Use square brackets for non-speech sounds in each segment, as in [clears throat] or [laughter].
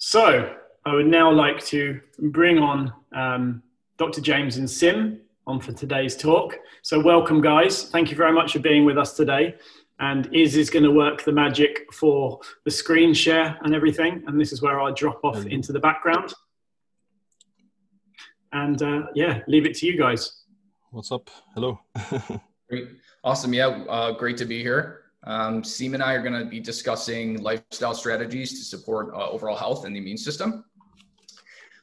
So I would now like to bring on um, Dr. James and Siim on for today's talk. So welcome guys. Thank you very much for being with us today. And Iz is going to work the magic for the screen share and everything. And this is where I drop off into the background. And uh, yeah, leave it to you guys. What's up? Hello. [laughs] great. Awesome. Yeah, uh, great to be here. Um, Siim and I are going to be discussing lifestyle strategies to support uh, overall health and the immune system.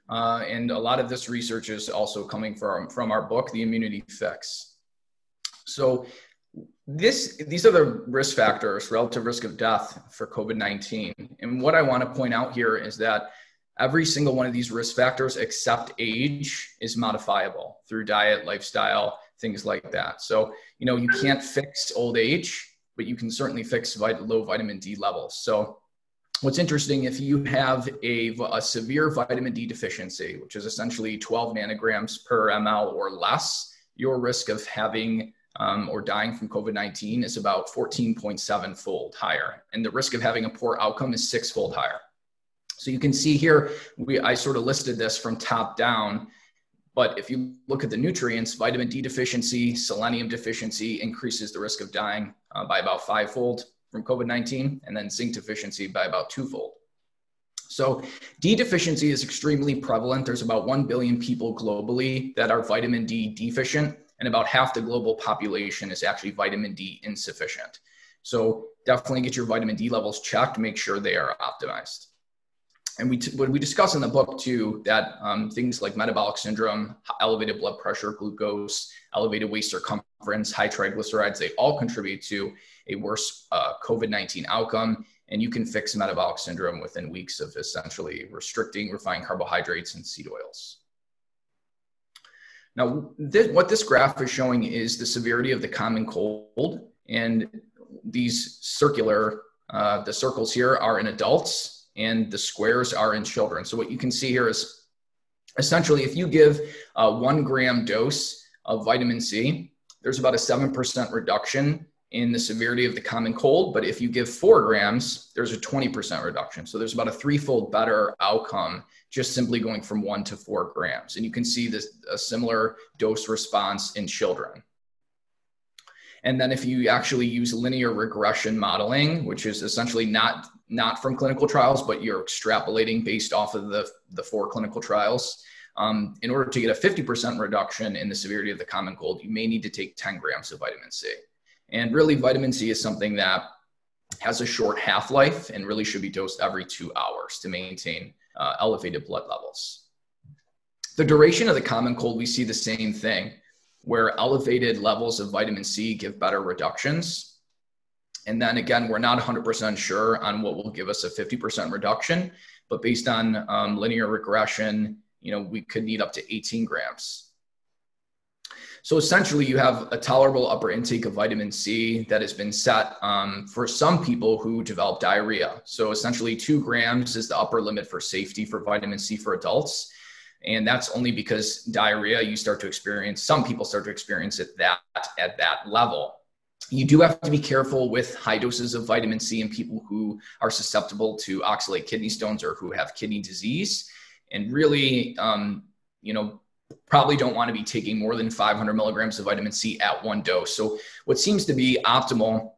Uh, and a lot of this research is also coming from, from our book, The Immunity Fix. So this, these are the risk factors, relative risk of death for COVID-19. And what I want to point out here is that every single one of these risk factors except age is modifiable through diet, lifestyle, things like that. So, you know, you can't fix old age, but you can certainly fix vit- low vitamin D levels. So, what's interesting if you have a, a severe vitamin D deficiency, which is essentially 12 nanograms per ml or less, your risk of having um, or dying from COVID 19 is about 14.7 fold higher. And the risk of having a poor outcome is six fold higher. So you can see here, we, I sort of listed this from top down. But if you look at the nutrients, vitamin D deficiency, selenium deficiency increases the risk of dying uh, by about fivefold from COVID 19, and then zinc deficiency by about twofold. So, D deficiency is extremely prevalent. There's about 1 billion people globally that are vitamin D deficient, and about half the global population is actually vitamin D insufficient. So, definitely get your vitamin D levels checked, make sure they are optimized and we t- what we discuss in the book too that um, things like metabolic syndrome, elevated blood pressure, glucose, elevated waist circumference, high triglycerides, they all contribute to a worse uh, COVID nineteen outcome. And you can fix metabolic syndrome within weeks of essentially restricting refined carbohydrates and seed oils. Now, this, what this graph is showing is the severity of the common cold, and these circular, uh, the circles here are in adults, and the squares are in children. So what you can see here is essentially if you give a one gram dose of vitamin C, there's about a 7% reduction in the severity of the common cold. But if you give four grams, there's a 20% reduction. So there's about a threefold better outcome just simply going from one to four grams. And you can see this a similar dose response in children. And then if you actually use linear regression modeling, which is essentially not not from clinical trials, but you're extrapolating based off of the, the four clinical trials. Um, in order to get a 50% reduction in the severity of the common cold, you may need to take 10 grams of vitamin C. And really, vitamin C is something that has a short half life and really should be dosed every two hours to maintain uh, elevated blood levels. The duration of the common cold, we see the same thing where elevated levels of vitamin C give better reductions. And then again, we're not 100% sure on what will give us a 50% reduction, but based on um, linear regression, you know, we could need up to 18 grams. So essentially, you have a tolerable upper intake of vitamin C that has been set um, for some people who develop diarrhea. So essentially, two grams is the upper limit for safety for vitamin C for adults. And that's only because diarrhea, you start to experience, some people start to experience it that at that level. You do have to be careful with high doses of vitamin C in people who are susceptible to oxalate kidney stones or who have kidney disease. And really, um, you know, probably don't want to be taking more than 500 milligrams of vitamin C at one dose. So, what seems to be optimal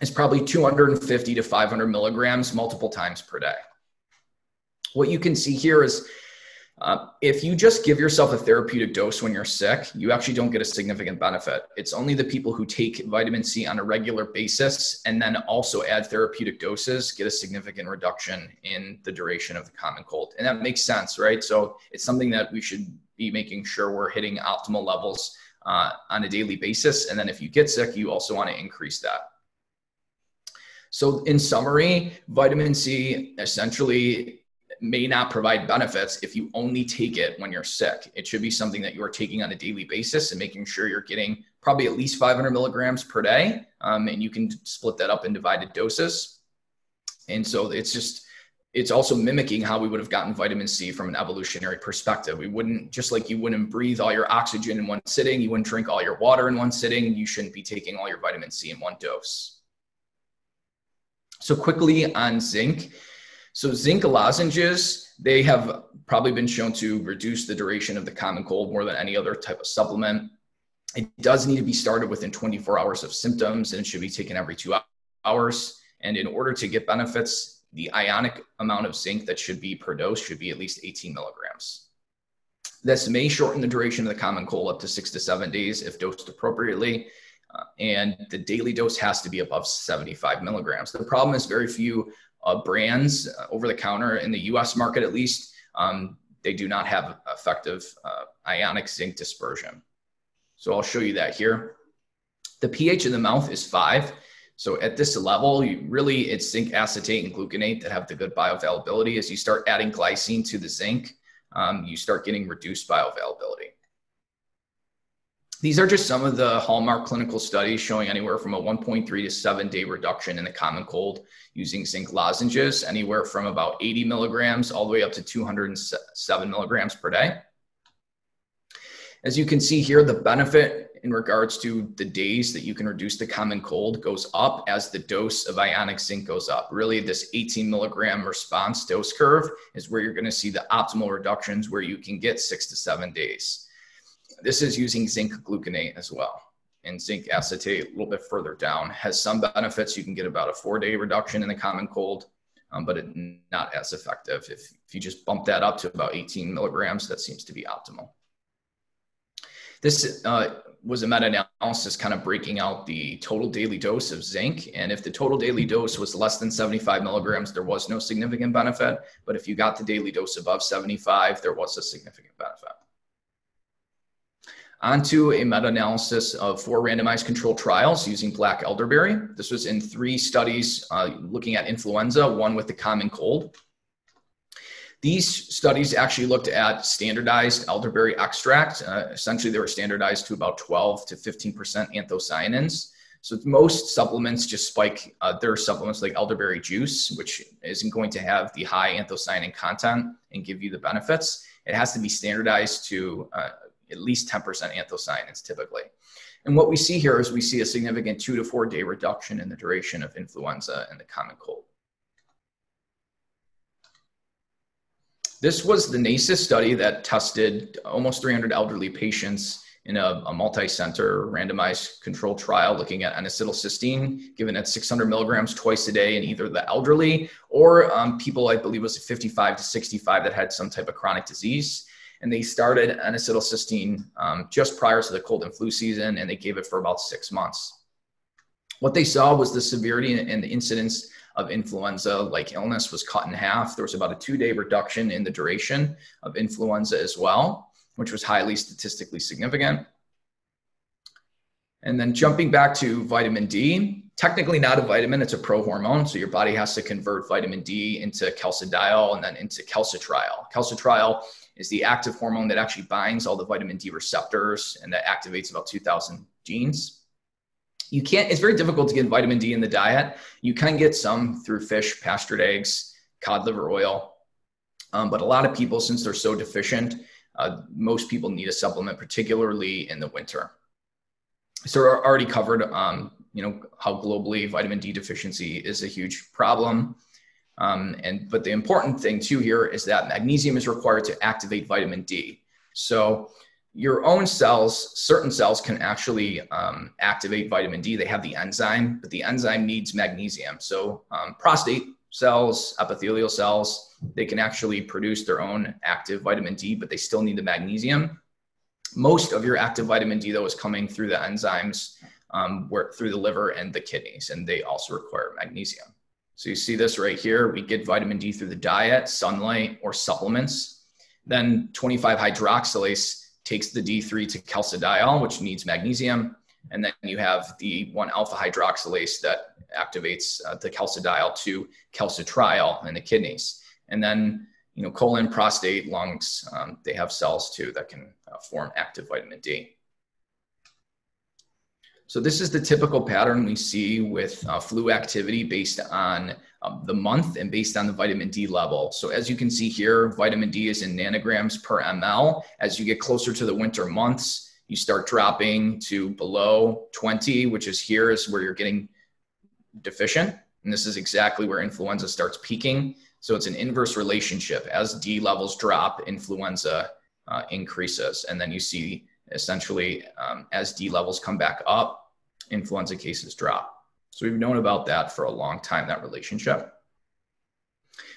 is probably 250 to 500 milligrams multiple times per day. What you can see here is uh, if you just give yourself a therapeutic dose when you're sick, you actually don't get a significant benefit. It's only the people who take vitamin C on a regular basis and then also add therapeutic doses get a significant reduction in the duration of the common cold. And that makes sense, right? So it's something that we should be making sure we're hitting optimal levels uh, on a daily basis. And then if you get sick, you also want to increase that. So, in summary, vitamin C essentially may not provide benefits if you only take it when you're sick. It should be something that you are taking on a daily basis and making sure you're getting probably at least 500 milligrams per day. Um, and you can split that up in divided doses. And so it's just, it's also mimicking how we would have gotten vitamin C from an evolutionary perspective. We wouldn't, just like you wouldn't breathe all your oxygen in one sitting, you wouldn't drink all your water in one sitting, you shouldn't be taking all your vitamin C in one dose. So, quickly on zinc, So zinc lozenges, they have probably been shown to reduce the duration of the common cold more than any other type of supplement. It does need to be started within 24 hours of symptoms and it should be taken every two hours. And in order to get benefits, the ionic amount of zinc that should be per dose should be at least 18 milligrams. This may shorten the duration of the common cold up to six to seven days if dosed appropriately. Uh, and the daily dose has to be above 75 milligrams. The problem is very few uh, brands uh, over the counter in the US market, at least, um, they do not have effective uh, ionic zinc dispersion. So I'll show you that here. The pH in the mouth is five. So at this level, you really it's zinc acetate and gluconate that have the good bioavailability. As you start adding glycine to the zinc, um, you start getting reduced bioavailability. These are just some of the hallmark clinical studies showing anywhere from a 1.3 to 7 day reduction in the common cold using zinc lozenges, anywhere from about 80 milligrams all the way up to 207 milligrams per day. As you can see here, the benefit in regards to the days that you can reduce the common cold goes up as the dose of ionic zinc goes up. Really, this 18 milligram response dose curve is where you're going to see the optimal reductions where you can get six to seven days. This is using zinc gluconate as well. And zinc acetate a little bit further down has some benefits. You can get about a four day reduction in the common cold, um, but it, not as effective. If, if you just bump that up to about 18 milligrams, that seems to be optimal. This uh, was a meta-analysis kind of breaking out the total daily dose of zinc. And if the total daily dose was less than 75 milligrams, there was no significant benefit. But if you got the daily dose above 75, there was a significant benefit. Onto a meta-analysis of four randomized controlled trials using black elderberry. This was in three studies uh, looking at influenza, one with the common cold. These studies actually looked at standardized elderberry extract. Uh, essentially, they were standardized to about 12 to 15% anthocyanins. So most supplements just spike uh, their supplements like elderberry juice, which isn't going to have the high anthocyanin content and give you the benefits. It has to be standardized to uh, at least 10% anthocyanins typically. And what we see here is we see a significant two to four day reduction in the duration of influenza and the common cold. This was the NACES study that tested almost 300 elderly patients in a, a multi-center randomized controlled trial looking at N-acetylcysteine given at 600 milligrams twice a day in either the elderly or um, people I believe was 55 to 65 that had some type of chronic disease. And they started N-acetylcysteine um, just prior to the cold and flu season, and they gave it for about six months. What they saw was the severity and the incidence of influenza like illness was cut in half. There was about a two day reduction in the duration of influenza as well, which was highly statistically significant. And then jumping back to vitamin D, technically not a vitamin, it's a prohormone. So your body has to convert vitamin D into calcidiol and then into calcitriol. Calcitriol is the active hormone that actually binds all the vitamin D receptors and that activates about 2000 genes. You can't it's very difficult to get vitamin d in the diet. You can get some through fish pastured eggs cod liver oil. Um, but a lot of people since they're so deficient uh, most people need a supplement particularly in the winter. So we're already covered um, you know how globally vitamin d deficiency is a huge problem um, and but the important thing too here is that magnesium is required to activate vitamin d so your own cells, certain cells can actually um, activate vitamin D. They have the enzyme, but the enzyme needs magnesium. So, um, prostate cells, epithelial cells, they can actually produce their own active vitamin D, but they still need the magnesium. Most of your active vitamin D, though, is coming through the enzymes, um, where, through the liver and the kidneys, and they also require magnesium. So, you see this right here. We get vitamin D through the diet, sunlight, or supplements. Then 25 hydroxylase takes the D3 to calcidiol, which needs magnesium. And then you have the 1 alpha hydroxylase that activates uh, the calcidiol to calcitriol in the kidneys. And then, you know, colon, prostate, lungs, um, they have cells too that can uh, form active vitamin D. So this is the typical pattern we see with uh, flu activity based on um, the month and based on the vitamin D level. So as you can see here, vitamin D is in nanograms per ml. As you get closer to the winter months, you start dropping to below 20, which is here is where you're getting deficient. And this is exactly where influenza starts peaking. So it's an inverse relationship. As D levels drop, influenza uh, increases. And then you see essentially um, as D levels come back up, influenza cases drop. So we've known about that for a long time, that relationship.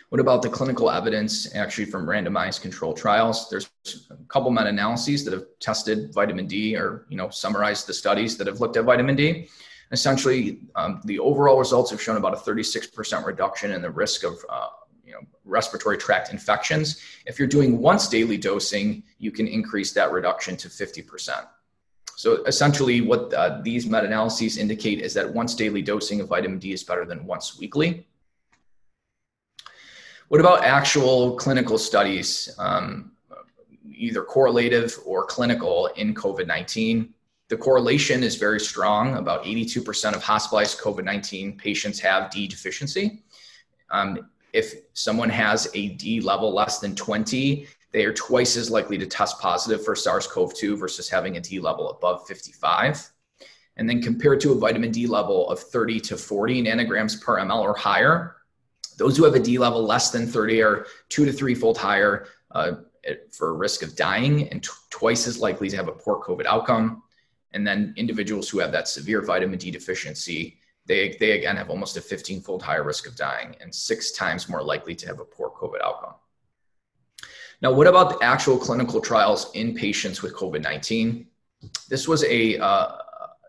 What about the clinical evidence actually from randomized control trials? There's a couple meta-analyses that have tested vitamin D or, you know, summarized the studies that have looked at vitamin D. Essentially, um, the overall results have shown about a 36% reduction in the risk of uh, you know, respiratory tract infections. If you're doing once daily dosing, you can increase that reduction to 50%. So essentially, what uh, these meta-analyses indicate is that once daily dosing of vitamin D is better than once weekly. What about actual clinical studies, um, either correlative or clinical in COVID 19? The correlation is very strong. About 82% of hospitalized COVID 19 patients have D deficiency. Um, if someone has a D level less than 20, they are twice as likely to test positive for SARS CoV 2 versus having a D level above 55. And then compared to a vitamin D level of 30 to 40 nanograms per ml or higher, those who have a D level less than 30 are two to three fold higher uh, for risk of dying and t- twice as likely to have a poor COVID outcome. And then individuals who have that severe vitamin D deficiency, they, they again have almost a 15 fold higher risk of dying and six times more likely to have a poor COVID outcome. Now, what about the actual clinical trials in patients with COVID 19? This was a uh,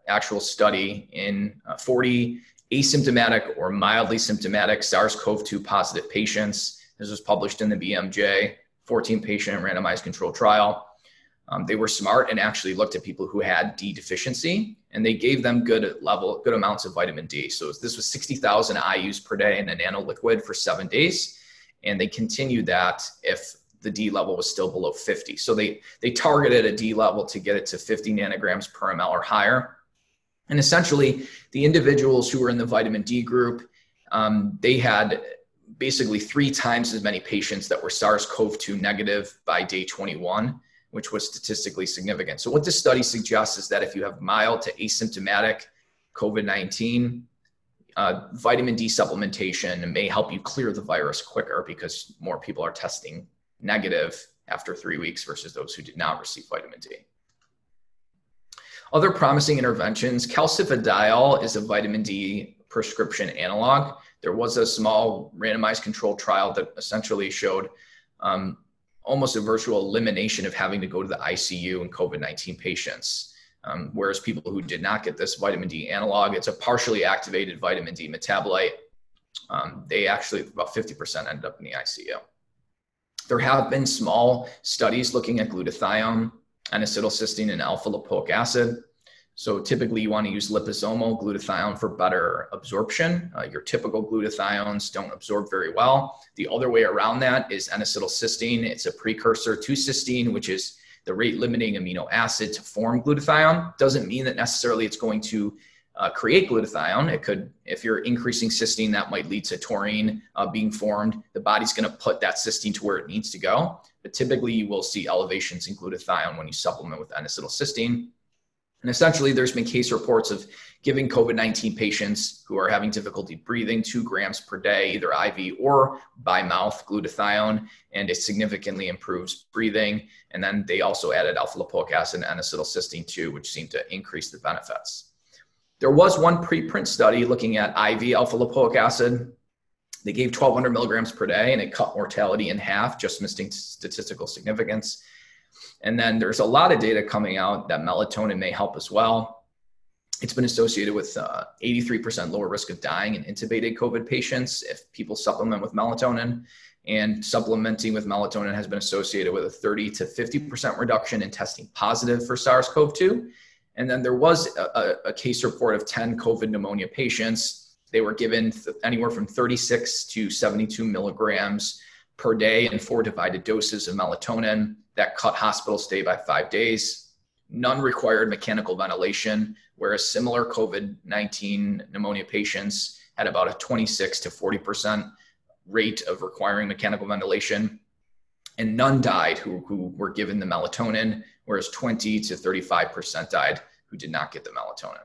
actual study in uh, 40 asymptomatic or mildly symptomatic SARS CoV 2 positive patients. This was published in the BMJ, 14 patient randomized control trial. Um, they were smart and actually looked at people who had D deficiency and they gave them good level, good amounts of vitamin D. So this was 60,000 IUs per day in a nano liquid for seven days. And they continued that if the D level was still below 50. So they, they targeted a D level to get it to 50 nanograms per ml or higher. And essentially, the individuals who were in the vitamin D group, um, they had basically three times as many patients that were SARS CoV 2 negative by day 21, which was statistically significant. So, what this study suggests is that if you have mild to asymptomatic COVID 19, uh, vitamin D supplementation may help you clear the virus quicker because more people are testing negative after three weeks versus those who did not receive vitamin D. Other promising interventions, calcifediol is a vitamin D prescription analog. There was a small randomized controlled trial that essentially showed um, almost a virtual elimination of having to go to the ICU and COVID 19 patients. Um, whereas people who did not get this vitamin D analog, it's a partially activated vitamin D metabolite. Um, they actually, about 50% ended up in the ICU. There have been small studies looking at glutathione N-acetylcysteine and alpha lipoic acid. So typically you want to use liposomal glutathione for better absorption. Uh, your typical glutathiones don't absorb very well. The other way around that is N-acetylcysteine. It's a precursor to cysteine, which is the rate limiting amino acid to form glutathione. Doesn't mean that necessarily it's going to uh, create glutathione. It could, if you're increasing cysteine, that might lead to taurine uh, being formed. The body's going to put that cysteine to where it needs to go. But typically, you will see elevations in glutathione when you supplement with N-acetylcysteine. And essentially, there's been case reports of giving COVID 19 patients who are having difficulty breathing two grams per day, either IV or by mouth glutathione, and it significantly improves breathing. And then they also added alpha lipoic acid and acetylcysteine too, which seemed to increase the benefits. There was one preprint study looking at IV alpha lipoic acid. They gave 1,200 milligrams per day and it cut mortality in half, just missing statistical significance. And then there's a lot of data coming out that melatonin may help as well. It's been associated with uh, 83% lower risk of dying in intubated COVID patients if people supplement with melatonin. And supplementing with melatonin has been associated with a 30 to 50% reduction in testing positive for SARS CoV 2 and then there was a, a, case report of 10 COVID pneumonia patients. They were given anywhere from 36 to 72 milligrams per day in four divided doses of melatonin that cut hospital stay by five days. None required mechanical ventilation, whereas similar COVID 19 pneumonia patients had about a 26 to 40% rate of requiring mechanical ventilation. And none died who, who were given the melatonin whereas 20 to 35% died who did not get the melatonin.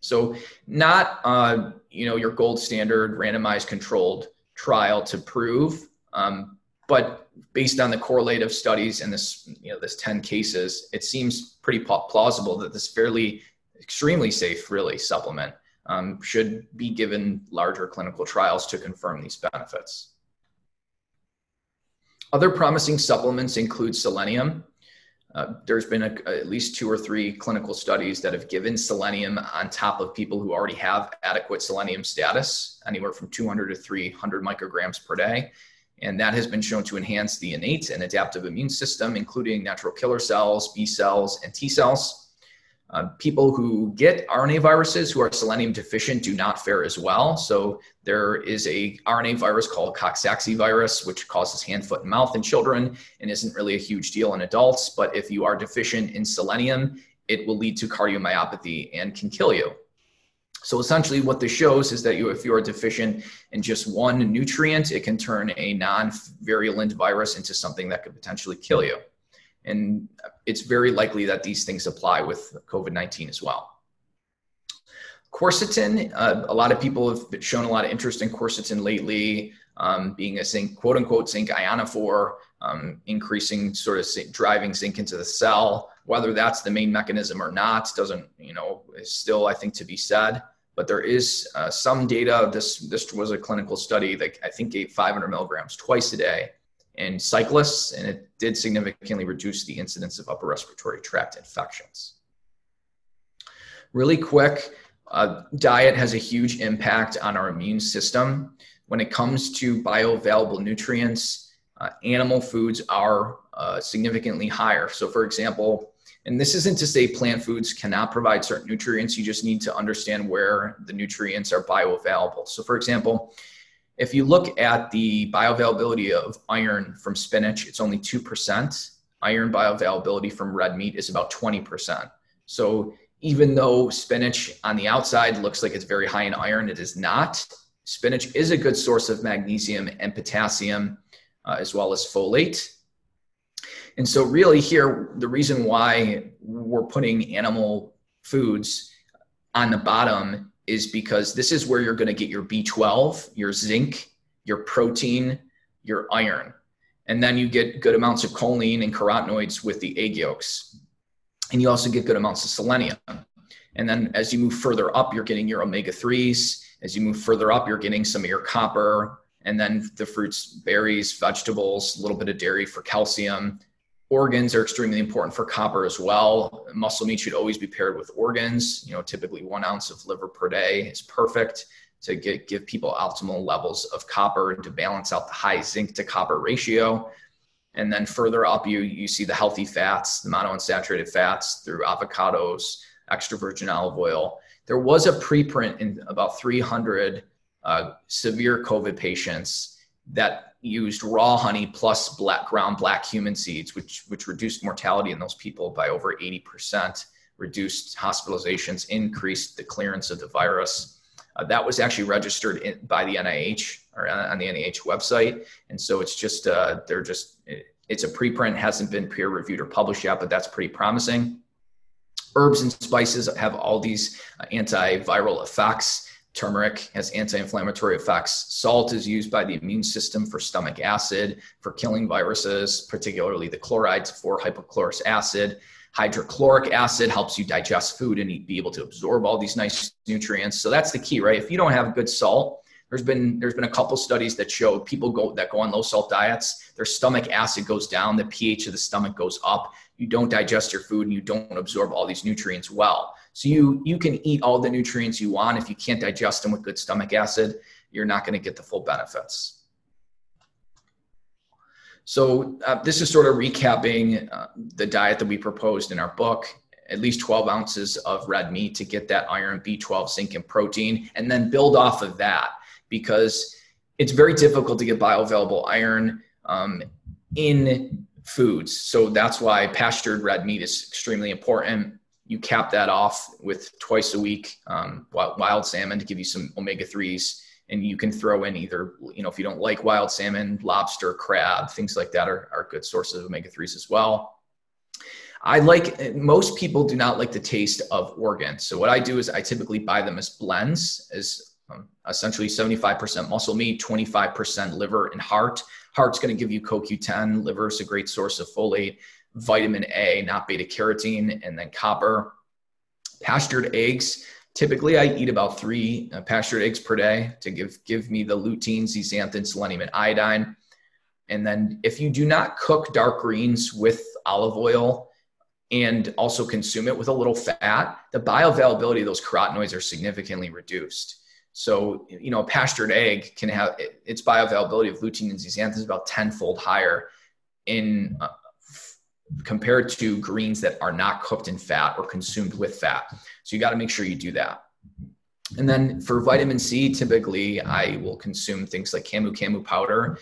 So not uh, you know your gold standard randomized controlled trial to prove. Um, but based on the correlative studies and this, you know, this 10 cases, it seems pretty plausible that this fairly extremely safe, really, supplement um, should be given larger clinical trials to confirm these benefits. Other promising supplements include selenium. Uh, there's been a, at least two or three clinical studies that have given selenium on top of people who already have adequate selenium status, anywhere from 200 to 300 micrograms per day. And that has been shown to enhance the innate and adaptive immune system, including natural killer cells, B cells, and T cells. Uh, people who get RNA viruses who are selenium deficient do not fare as well. So there is a RNA virus called Coxsackie virus, which causes hand, foot, and mouth in children and isn't really a huge deal in adults. But if you are deficient in selenium, it will lead to cardiomyopathy and can kill you. So essentially, what this shows is that you, if you are deficient in just one nutrient, it can turn a non-virulent virus into something that could potentially kill you. And it's very likely that these things apply with COVID 19 as well. Quercetin, uh, a lot of people have shown a lot of interest in quercetin lately, um, being a zinc, quote unquote, zinc ionophore, um, increasing sort of zinc, driving zinc into the cell. Whether that's the main mechanism or not doesn't, you know, is still, I think, to be said. But there is uh, some data. This this was a clinical study that I think gave 500 milligrams twice a day in cyclists, and it did significantly reduce the incidence of upper respiratory tract infections. Really quick, uh, diet has a huge impact on our immune system. When it comes to bioavailable nutrients, uh, animal foods are uh, significantly higher. So, for example, and this isn't to say plant foods cannot provide certain nutrients, you just need to understand where the nutrients are bioavailable. So, for example, if you look at the bioavailability of iron from spinach, it's only 2%. Iron bioavailability from red meat is about 20%. So even though spinach on the outside looks like it's very high in iron, it is not. Spinach is a good source of magnesium and potassium, uh, as well as folate. And so, really, here, the reason why we're putting animal foods on the bottom is because this is where you're going to get your B12, your zinc, your protein, your iron. And then you get good amounts of choline and carotenoids with the egg yolks. And you also get good amounts of selenium. And then as you move further up, you're getting your omega 3s. As you move further up, you're getting some of your copper. And then the fruits, berries, vegetables, a little bit of dairy for calcium, Organs are extremely important for copper as well. Muscle meat should always be paired with organs. You know, typically one ounce of liver per day is perfect to get, give people optimal levels of copper and to balance out the high zinc to copper ratio. And then further up, you you see the healthy fats, the monounsaturated fats through avocados, extra virgin olive oil. There was a preprint in about 300 uh, severe COVID patients that used raw honey plus black ground black cumin seeds, which which reduced mortality in those people by over 80%, reduced hospitalizations, increased the clearance of the virus. Uh, that was actually registered in, by the NIH or on the NIH website, and so it's just uh, they're just it's a preprint, hasn't been peer reviewed or published yet, but that's pretty promising. Herbs and spices have all these uh, antiviral effects Turmeric has anti inflammatory effects. Salt is used by the immune system for stomach acid, for killing viruses, particularly the chlorides for hypochlorous acid. Hydrochloric acid helps you digest food and be able to absorb all these nice nutrients. So that's the key, right? If you don't have good salt, there's been there's been a couple studies that show people go that go on low salt diets, their stomach acid goes down, the pH of the stomach goes up. You don't digest your food and you don't absorb all these nutrients well. So you you can eat all the nutrients you want. If you can't digest them with good stomach acid, you're not going to get the full benefits. So uh, this is sort of recapping uh, the diet that we proposed in our book. At least 12 ounces of red meat to get that iron, B12, zinc, and protein, and then build off of that because it's very difficult to get bioavailable iron um, in foods. So that's why pastured red meat is extremely important you cap that off with twice a week um, wild salmon to give you some omega 3s and you can throw in either you know if you don't like wild salmon lobster crab things like that are, are good sources of omega 3s as well i like most people do not like the taste of organs so what i do is i typically buy them as blends as um, essentially 75% muscle meat, 25% liver and heart. Heart's going to give you CoQ10. Liver is a great source of folate, vitamin A, not beta carotene, and then copper. Pastured eggs. Typically, I eat about three uh, pastured eggs per day to give give me the lutein, zeaxanthin, selenium, and iodine. And then, if you do not cook dark greens with olive oil and also consume it with a little fat, the bioavailability of those carotenoids are significantly reduced. So, you know, a pastured egg can have its bioavailability of lutein and zeaxanthin is about tenfold higher in uh, compared to greens that are not cooked in fat or consumed with fat. So you got to make sure you do that. And then for vitamin C, typically I will consume things like camu camu powder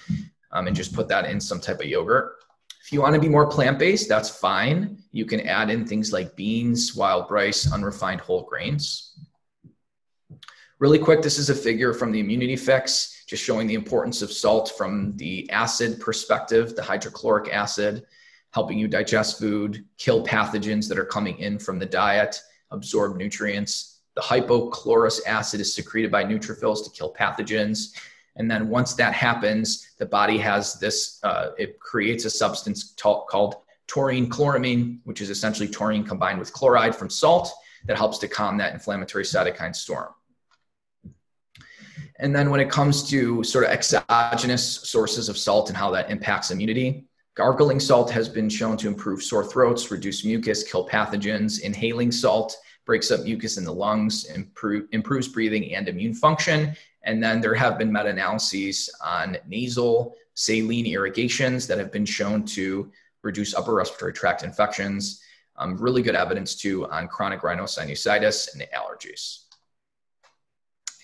um, and just put that in some type of yogurt. If you want to be more plant based, that's fine. You can add in things like beans, wild rice, unrefined whole grains. Really quick, this is a figure from the Immunity Fix, just showing the importance of salt from the acid perspective, the hydrochloric acid, helping you digest food, kill pathogens that are coming in from the diet, absorb nutrients. The hypochlorous acid is secreted by neutrophils to kill pathogens. And then once that happens, the body has this, uh, it creates a substance t- called taurine chloramine, which is essentially taurine combined with chloride from salt that helps to calm that inflammatory cytokine storm. And then when it comes to sort of exogenous sources of salt and how that impacts immunity, gargling salt has been shown to improve sore throats, reduce mucus, kill pathogens. Inhaling salt breaks up mucus in the lungs, improve, improves breathing and immune function. And then there have been meta analyses on nasal saline irrigations that have been shown to reduce upper respiratory tract infections. Um, really good evidence too on chronic rhinosinusitis and allergies.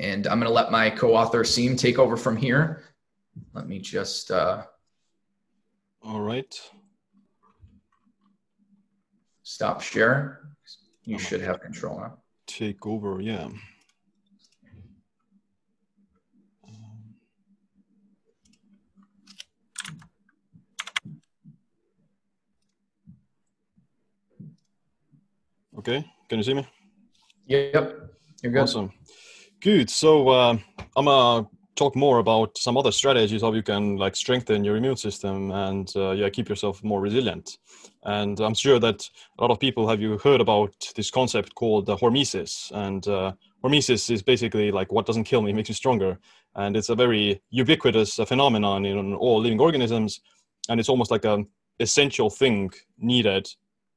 And I'm going to let my co-author Siim take over from here. Let me just. Uh, right. Stop share. You should have control now. Take over, yeah. Okay, can you see me? Yep, you're good. Awesome. Good. So uh, I'm gonna talk more about some other strategies how you can like strengthen your immune system and uh, yeah keep yourself more resilient. And I'm sure that a lot of people have you heard about this concept called uh, hormesis. And uh, hormesis is basically like what doesn't kill me makes me stronger. And it's a very ubiquitous uh, phenomenon in all living organisms. And it's almost like an essential thing needed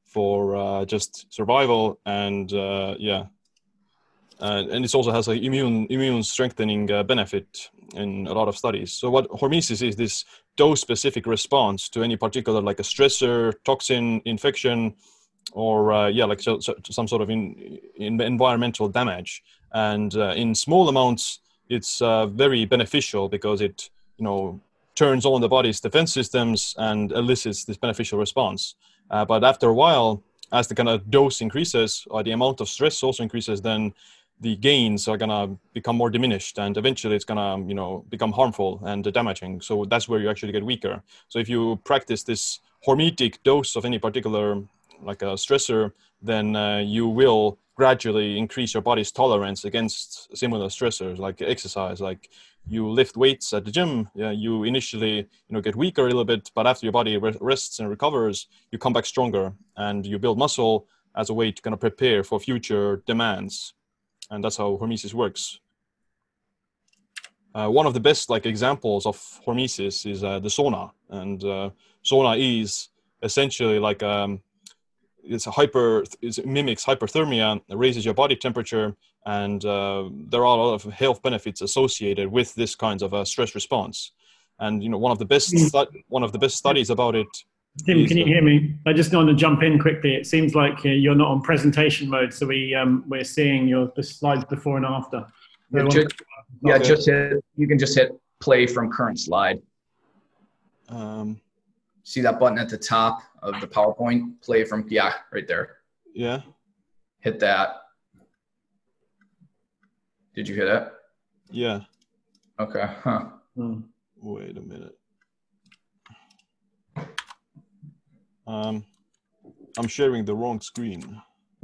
for uh, just survival and uh, yeah uh, and it also has an immune immune strengthening uh, benefit in a lot of studies. So what hormesis is this dose specific response to any particular like a stressor, toxin, infection, or uh, yeah, like so, so, some sort of in, in environmental damage. And uh, in small amounts, it's uh, very beneficial because it you know turns on the body's defense systems and elicits this beneficial response. Uh, but after a while, as the kind of dose increases or the amount of stress also increases, then the gains are gonna become more diminished and eventually it's gonna you know become harmful and damaging. So that's where you actually get weaker. So if you practice this hormetic dose of any particular like a stressor then uh, you will gradually increase your body's tolerance against similar stressors like exercise. Like you lift weights at the gym yeah, you initially you know get weaker a little bit but after your body rests and recovers you come back stronger and you build muscle as a way to kind of prepare for future demands and that's how hormesis works. Uh, one of the best like examples of hormesis is uh, the sauna, and uh, sauna is essentially like um, it's a hyper it mimics hyperthermia, it raises your body temperature, and uh, there are a lot of health benefits associated with this kind of a stress response. And you know, one of the best [clears throat] mm. one of the best studies about it Tim, can you hear me? I just want to jump in quickly. It seems like uh, you're not on presentation mode, so we um, we're seeing your the slides before and after. So yeah, just, yeah just hit. You can just hit play from current slide. Um, See that button at the top of the PowerPoint? Play from yeah, right there. Yeah. Hit that. Did you hit it? Yeah. Okay. Huh. Hmm. Wait a minute. Um, I'm sharing the wrong screen. [laughs]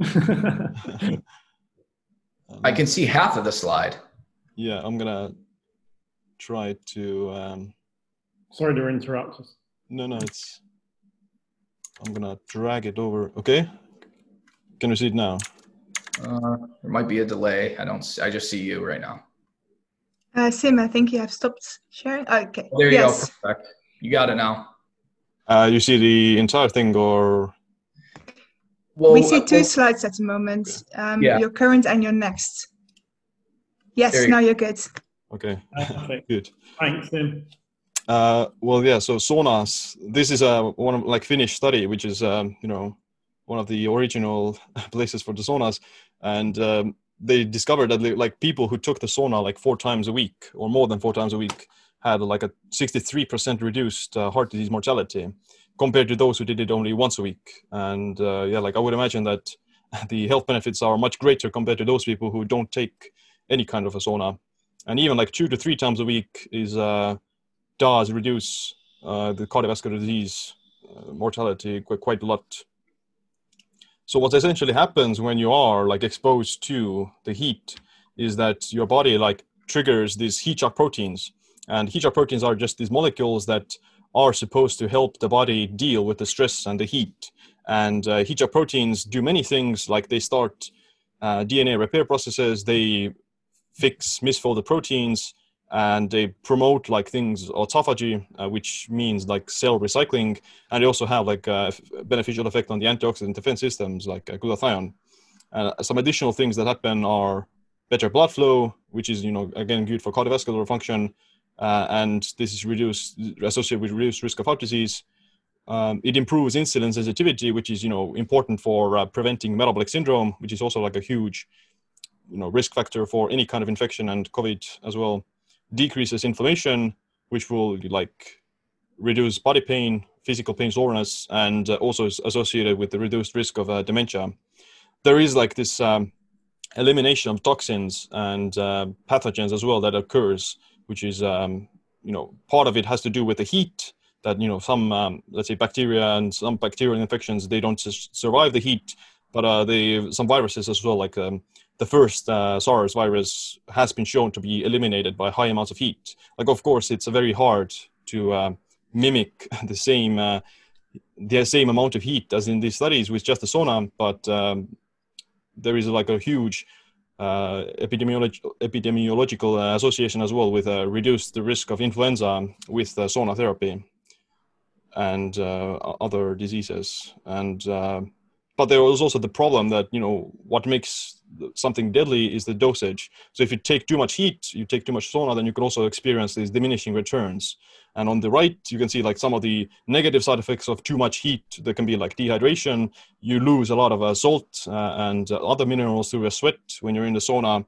I can see half of the slide. yeah, I'm gonna try to. Um, Sorry to interrupt. no, no, it's. I'm gonna drag it over. Okay. Can you see it now? Uh, there might be a delay. I don't. I just see you right now. Uh, Siim, I think you have stopped sharing. Okay. There you yes. go. Perfect. You got it now. Uh, you see the entire thing, or Well, we see two well, slides at the moment. Um, Yeah. Your current and your next. Yes, you now you're good. okay, Perfect. [laughs] good. Thanks, Tim. Uh, well, yeah. So saunas. This is a one of like Finnish study, which is um, you know one of the original [laughs] places for the saunas, and um, they discovered that like people who took the sauna like four times a week or more than four times a week had like a 63% reduced uh, heart disease mortality compared to those who did it only once a week. And uh, yeah, like I would imagine that [laughs] the health benefits are much greater compared to those people who don't take any kind of a sauna. And even like two to three times a week is uh, does reduce uh, the cardiovascular disease uh, mortality quite, quite a lot. So what essentially happens when you are like exposed to the heat is that your body like triggers these heat shock proteins, and heat shock proteins are just these molecules that are supposed to help the body deal with the stress and the heat. And uh, heat shock proteins do many things, like they start uh, DNA repair processes, they fix misfolded proteins, and they promote like things autophagy, uh, which means like cell recycling, and they also have like a beneficial effect on the antioxidant defense systems like uh, glutathione. Uh, some additional things that happen are better blood flow, which is you know again good for cardiovascular function, uh, and this is reduced associated with reduced risk of heart disease. Um, it improves insulin sensitivity, which is you know important for uh, preventing metabolic syndrome, which is also like a huge you know risk factor for any kind of infection and COVID as well. Decreases inflammation, which will like reduce body pain, physical pain, soreness, and uh, also is associated with the reduced risk of uh, dementia. There is like this um, elimination of toxins and uh, pathogens as well that occurs, which is um, you know part of it has to do with the heat that you know some um, let's say bacteria and some bacterial infections they don't survive the heat, but uh, they some viruses as well like um, the first uh, SARS virus has been shown to be eliminated by high amounts of heat. Like, of course, it's very hard to uh, mimic [laughs] the same uh, the same amount of heat as in these studies with just the sauna, but um, there is like a huge uh, epidemiolog- epidemiological uh, association as well with uh, reduced the risk of influenza with uh, sauna therapy and uh, other diseases. And but there was also the problem that you know what makes something deadly is the dosage. So if you take too much heat, you take too much sauna, then you can also experience these diminishing returns. And on the right, you can see like some of the negative side effects of too much heat. There can be like dehydration. You lose a lot of uh, salt uh, and uh, other minerals through your sweat when you're in the sauna.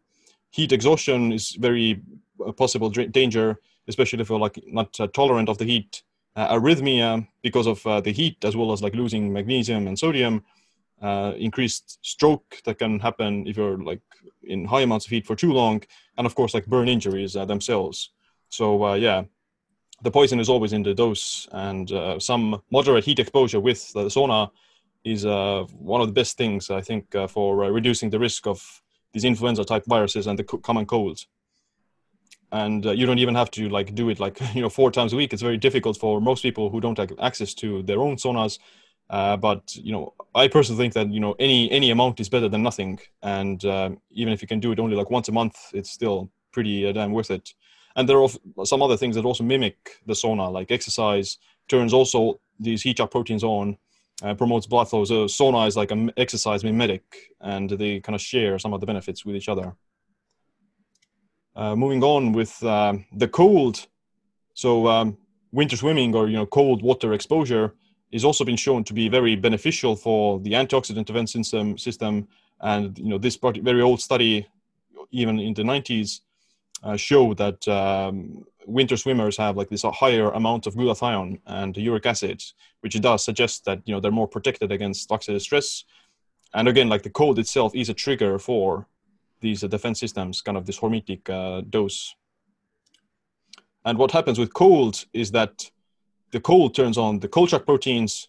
Heat exhaustion is very uh, possible danger, especially if you're like not uh, tolerant of the heat. Uh, arrhythmia because of the heat, as well as like losing magnesium and sodium. Increased stroke that can happen if you're like in high amounts of heat for too long, and of course like burn injuries themselves. So yeah, the poison is always in the dose, and uh, some moderate heat exposure with the sauna is uh, one of the best things I think uh, for uh, reducing the risk of these influenza type viruses and the co- common cold. And uh, you don't even have to like do it like [laughs] you know four times a week. It's very difficult for most people who don't have access to their own saunas. Uh, but you know, I personally think that you know any any amount is better than nothing. And uh, even if you can do it only like once a month, it's still pretty damn worth it and there are some other things that also mimic the sauna, like exercise turns also these heat shock proteins on, uh, promotes blood flow. So sauna is like an exercise mimetic, and they kind of share some of the benefits with each other. Uh, moving on with um, the cold, so um, winter swimming or you know cold water exposure is also been shown to be very beneficial for the antioxidant defense system. System, and you know this very old study, even in the 90s, uh, show that um, winter swimmers have like this higher amount of glutathione and uric acid, which does suggest that you know they're more protected against oxidative stress. And again, like the cold itself is a trigger for these uh, defense systems, kind of this hormetic uh, dose. And what happens with cold is that the cold turns on the cold shock proteins,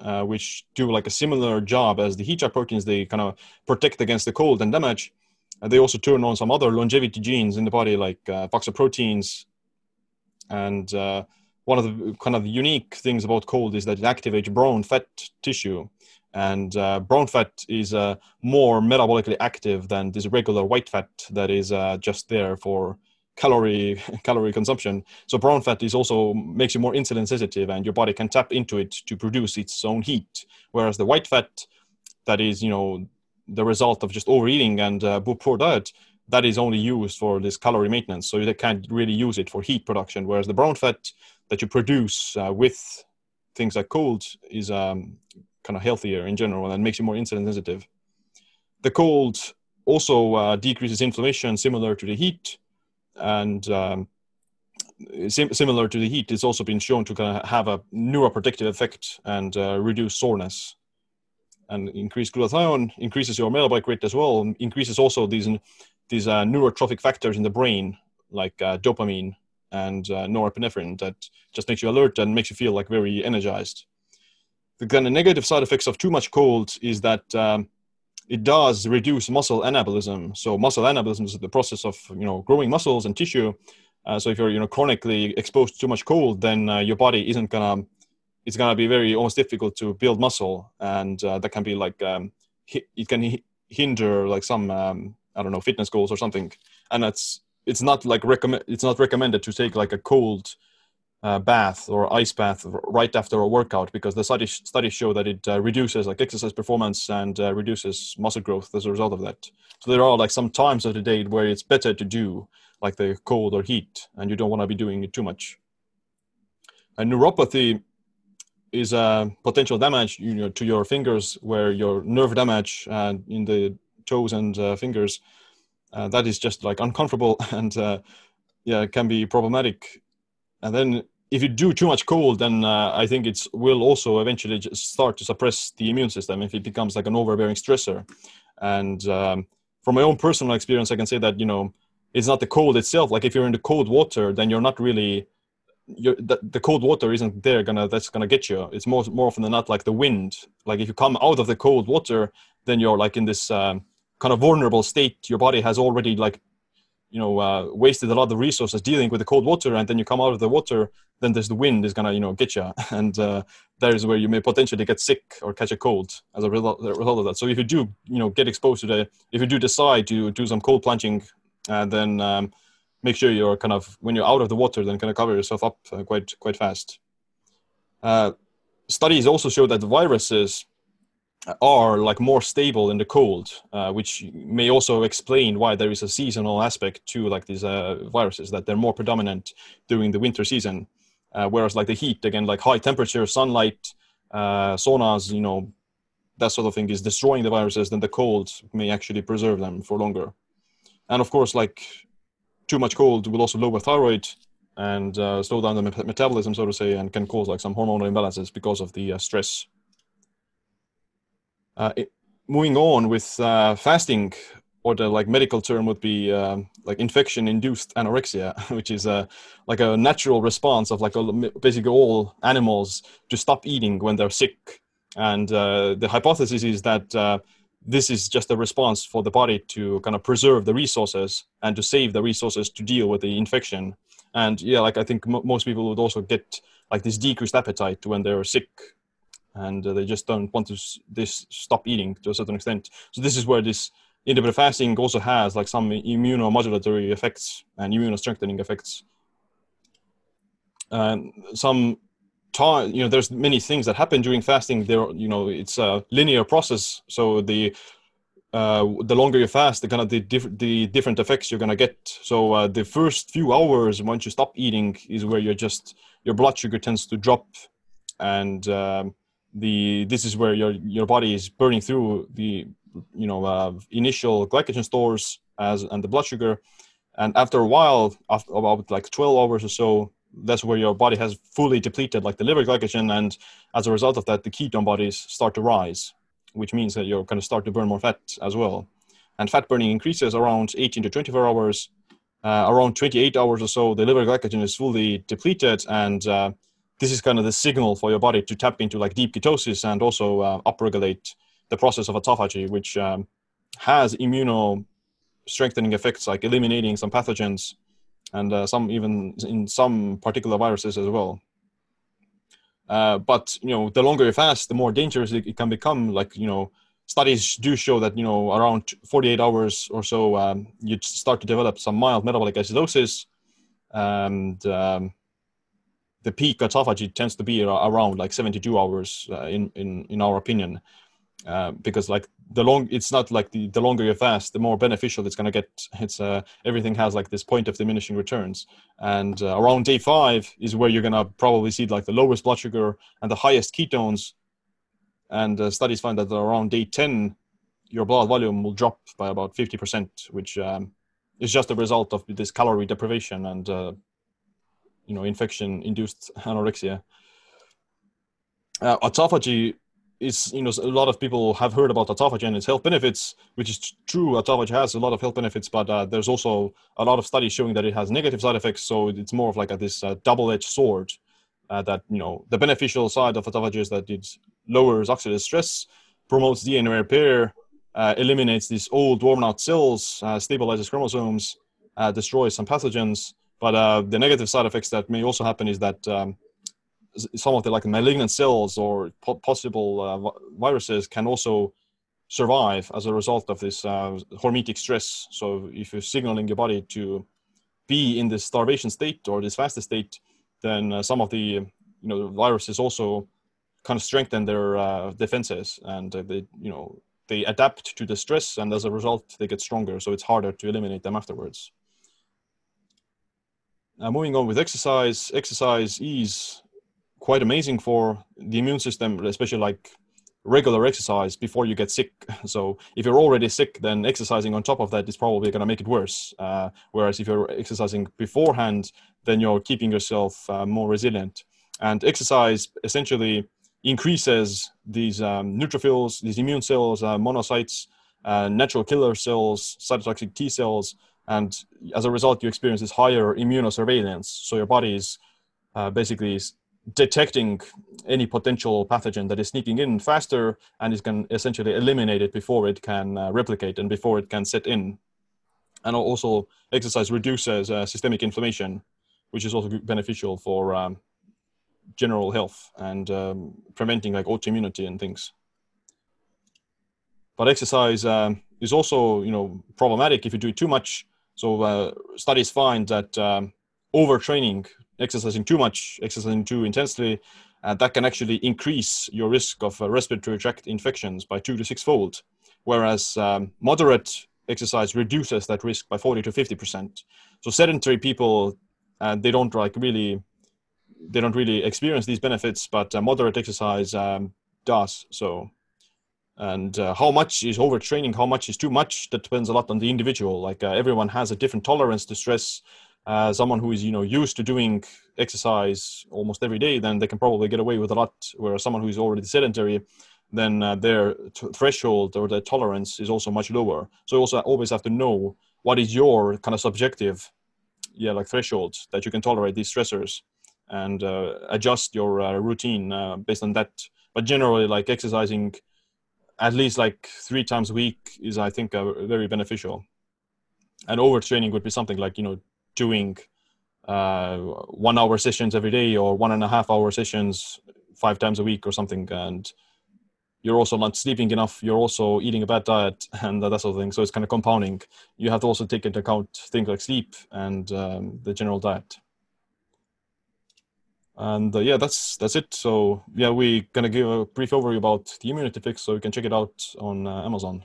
uh, which do like a similar job as the heat shock proteins. They kind of protect against the cold and damage And they also turn on some other longevity genes in the body, like uh, proteins. And uh, one of the kind of unique things about cold is that it activates brown fat tissue. And uh, brown fat is uh, more metabolically active than this regular white fat that is uh, just there for calorie [laughs] calorie consumption. So brown fat is also makes you more insulin sensitive, and your body can tap into it to produce its own heat. Whereas the white fat, that is you know the result of just overeating and uh, poor diet, that is only used for this calorie maintenance. So they can't really use it for heat production. Whereas the brown fat that you produce uh, with things like cold is um, kind of healthier in general and makes you more insulin sensitive. The cold also uh, decreases inflammation similar to the heat and um, sim- similar to the heat, it's also been shown to kind of have a neuroprotective effect and uh, reduce soreness. And increased glutathione increases your metabolic rate as well. Increases also these these uh, neurotrophic factors in the brain, like uh, dopamine and uh, norepinephrine, that just makes you alert and makes you feel like very energized. The kind of negative side effects of too much cold is that um, it does reduce muscle anabolism. So muscle anabolism is the process of you know growing muscles and tissue. Uh, so if you're you know chronically exposed to too much cold, then uh, your body isn't gonna it's gonna be very almost difficult to build muscle, and uh, that can be like um, it can hinder like some um, I don't know fitness goals or something. And that's it's not like recommend it's not recommended to take like a cold uh, bath or ice bath right after a workout because the studies studies show that it uh, reduces like exercise performance and uh, reduces muscle growth as a result of that. So there are like some times of the day where it's better to do like the cold or heat, and you don't want to be doing it too much. And neuropathy is a potential damage you know, to your fingers where your nerve damage uh, in the toes and uh, fingers uh, that is just like uncomfortable [laughs] and yeah can be problematic and then if you do too much cold, then uh, I think it will also eventually start to suppress the immune system if it becomes like an overbearing stressor. And um, from my own personal experience, I can say that you know it's not the cold itself. Like if you're in the cold water, then you're not really the, the cold water isn't there gonna that's gonna get you. It's more more often than not like the wind. Like if you come out of the cold water, then you're like in this um, kind of vulnerable state. Your body has already like you know uh, wasted a lot of resources dealing with the cold water and then you come out of the water then there's the wind is gonna you know get you [laughs] and uh, that is where you may potentially get sick or catch a cold as a result, result of that so if you do you know get exposed to the if you do decide to do some cold plunging uh, then um, make sure you're kind of when you're out of the water then kind of cover yourself up uh, quite quite fast uh, studies also show that viruses are like more stable in the cold, uh, which may also explain why there is a seasonal aspect to like these uh, viruses that they're more predominant during the winter season, uh, whereas like the heat again, like high temperature, sunlight, uh, saunas, you know, that sort of thing is destroying the viruses. Then the cold may actually preserve them for longer, and of course, like too much cold will also lower thyroid and uh, slow down the metabolism, so to say, and can cause like some hormonal imbalances because of the uh, stress uh, it, moving on with uh, fasting, or the like medical term would be uh, like infection-induced anorexia, [laughs] which is a like a natural response of like a, basically all animals to stop eating when they're sick. And uh, the hypothesis is that uh, this is just a response for the body to kind of preserve the resources and to save the resources to deal with the infection. And yeah, like I think most people would also get like this decreased appetite when they're sick and uh, they just don't want to this stop eating to a certain extent. So this is where this intermittent fasting also has like some immunomodulatory effects and immunostrengthening effects. And some time, you know, there's many things that happen during fasting. There, you know, it's a linear process. So the uh, the longer you fast, the kind of the, diff- the different effects you're gonna get. So uh, the first few hours once you stop eating is where you're just your blood sugar tends to drop, and um, the this is where your your body is burning through the you know uh, initial glycogen stores as and the blood sugar and after a while after about like 12 hours or so that's where your body has fully depleted like the liver glycogen and as a result of that the ketone bodies start to rise which means that you're going to start to burn more fat as well. And fat burning increases around 18 to 24 hours. Uh, around 28 hours or so the liver glycogen is fully depleted and uh, this is kind of the signal for your body to tap into like deep ketosis and also uh, upregulate the process of autophagy, which um, has immuno strengthening effects like eliminating some pathogens and uh, some even in some particular viruses as well. Uh, but you know, the longer you fast, the more dangerous it, it, can become. Like you know, studies do show that you know around 48 hours or so, um, you start to develop some mild metabolic acidosis, and um, the peak autophagy tends to be around like 72 hours, uh, in in in our opinion. Uh, because like the long it's not like the, the longer you fast the more beneficial it's going to get. It's uh, everything has like this point of diminishing returns. And uh, around day five is where you're going to probably see like the lowest blood sugar and the highest ketones. And uh, studies find that around day 10 your blood volume will drop by about 50% which um, is just a result of this calorie deprivation and uh, you know infection induced anorexia autophagy is you know a lot of people have heard about autophagy and its health benefits, which is true. Autophagy has a lot of health benefits, but uh, there's also a lot of studies showing that it has negative side effects. So it's more of like a, this uh, double-edged sword. Uh, that you know the beneficial side of autophagy is that it lowers oxidative stress, promotes DNA repair, uh, eliminates these old worn-out cells, uh, stabilizes chromosomes, uh, destroys some pathogens. But the negative side effects that may also happen is that um, some of the like malignant cells or po- possible uh, viruses can also survive as a result of this uh, hormetic stress. So if you're signaling your body to be in this starvation state or this fasted state, then uh, some of the you know viruses also kind of strengthen their uh, defenses and uh, they you know they adapt to the stress and as a result they get stronger. So it's harder to eliminate them afterwards. Uh, moving on with exercise, exercise is quite amazing for the immune system, especially like regular exercise before you get sick. [laughs] So if you're already sick, then exercising on top of that is probably going to make it worse. Uh, whereas if you're exercising beforehand, then you're keeping yourself uh, more resilient. And exercise essentially increases these um, neutrophils, these immune cells, uh, monocytes, uh, natural killer cells, cytotoxic T cells, and as a result, you experience this higher immunosurveillance. So your body is uh, basically detecting any potential pathogen that is sneaking in faster and it can essentially eliminate it before it can uh, replicate and before it can set in. And also, exercise reduces uh, systemic inflammation, which is also beneficial for um, general health and um, preventing like autoimmunity and things. But exercise um, is also, you know, problematic if you do it too much. So uh, studies find that um, overtraining exercising too much, exercising too intensely, uh, that can actually increase your risk of uh, respiratory tract infections by two to six fold. Whereas um, moderate exercise reduces that risk by 40 to 50%. So sedentary people, uh, they don't like really, they don't really experience these benefits, but uh, moderate exercise um, does so. And uh, how much is overtraining, how much is too much, that depends a lot on the individual. Like uh, everyone has a different tolerance to stress uh, someone who is you know used to doing exercise almost every day, then they can probably get away with a lot. Whereas someone who is already sedentary, then uh, their t- threshold or their tolerance is also much lower. So you also always have to know what is your kind of subjective, yeah, like threshold that you can tolerate these stressors, and uh, adjust your uh, routine uh, based on that. But generally, like exercising at least like three times a week is, I think, uh, very beneficial. And overtraining would be something like you know doing uh, one hour sessions every day or one and a half hour sessions five times a week or something. And you're also not sleeping enough. You're also eating a bad diet [laughs] and that sort of thing. So it's kind of compounding. You have to also take into account things like sleep and um, the general diet. And uh, yeah that's that's it. So yeah we're gonna give a brief overview about the immunity fix so you can check it out on uh, amazon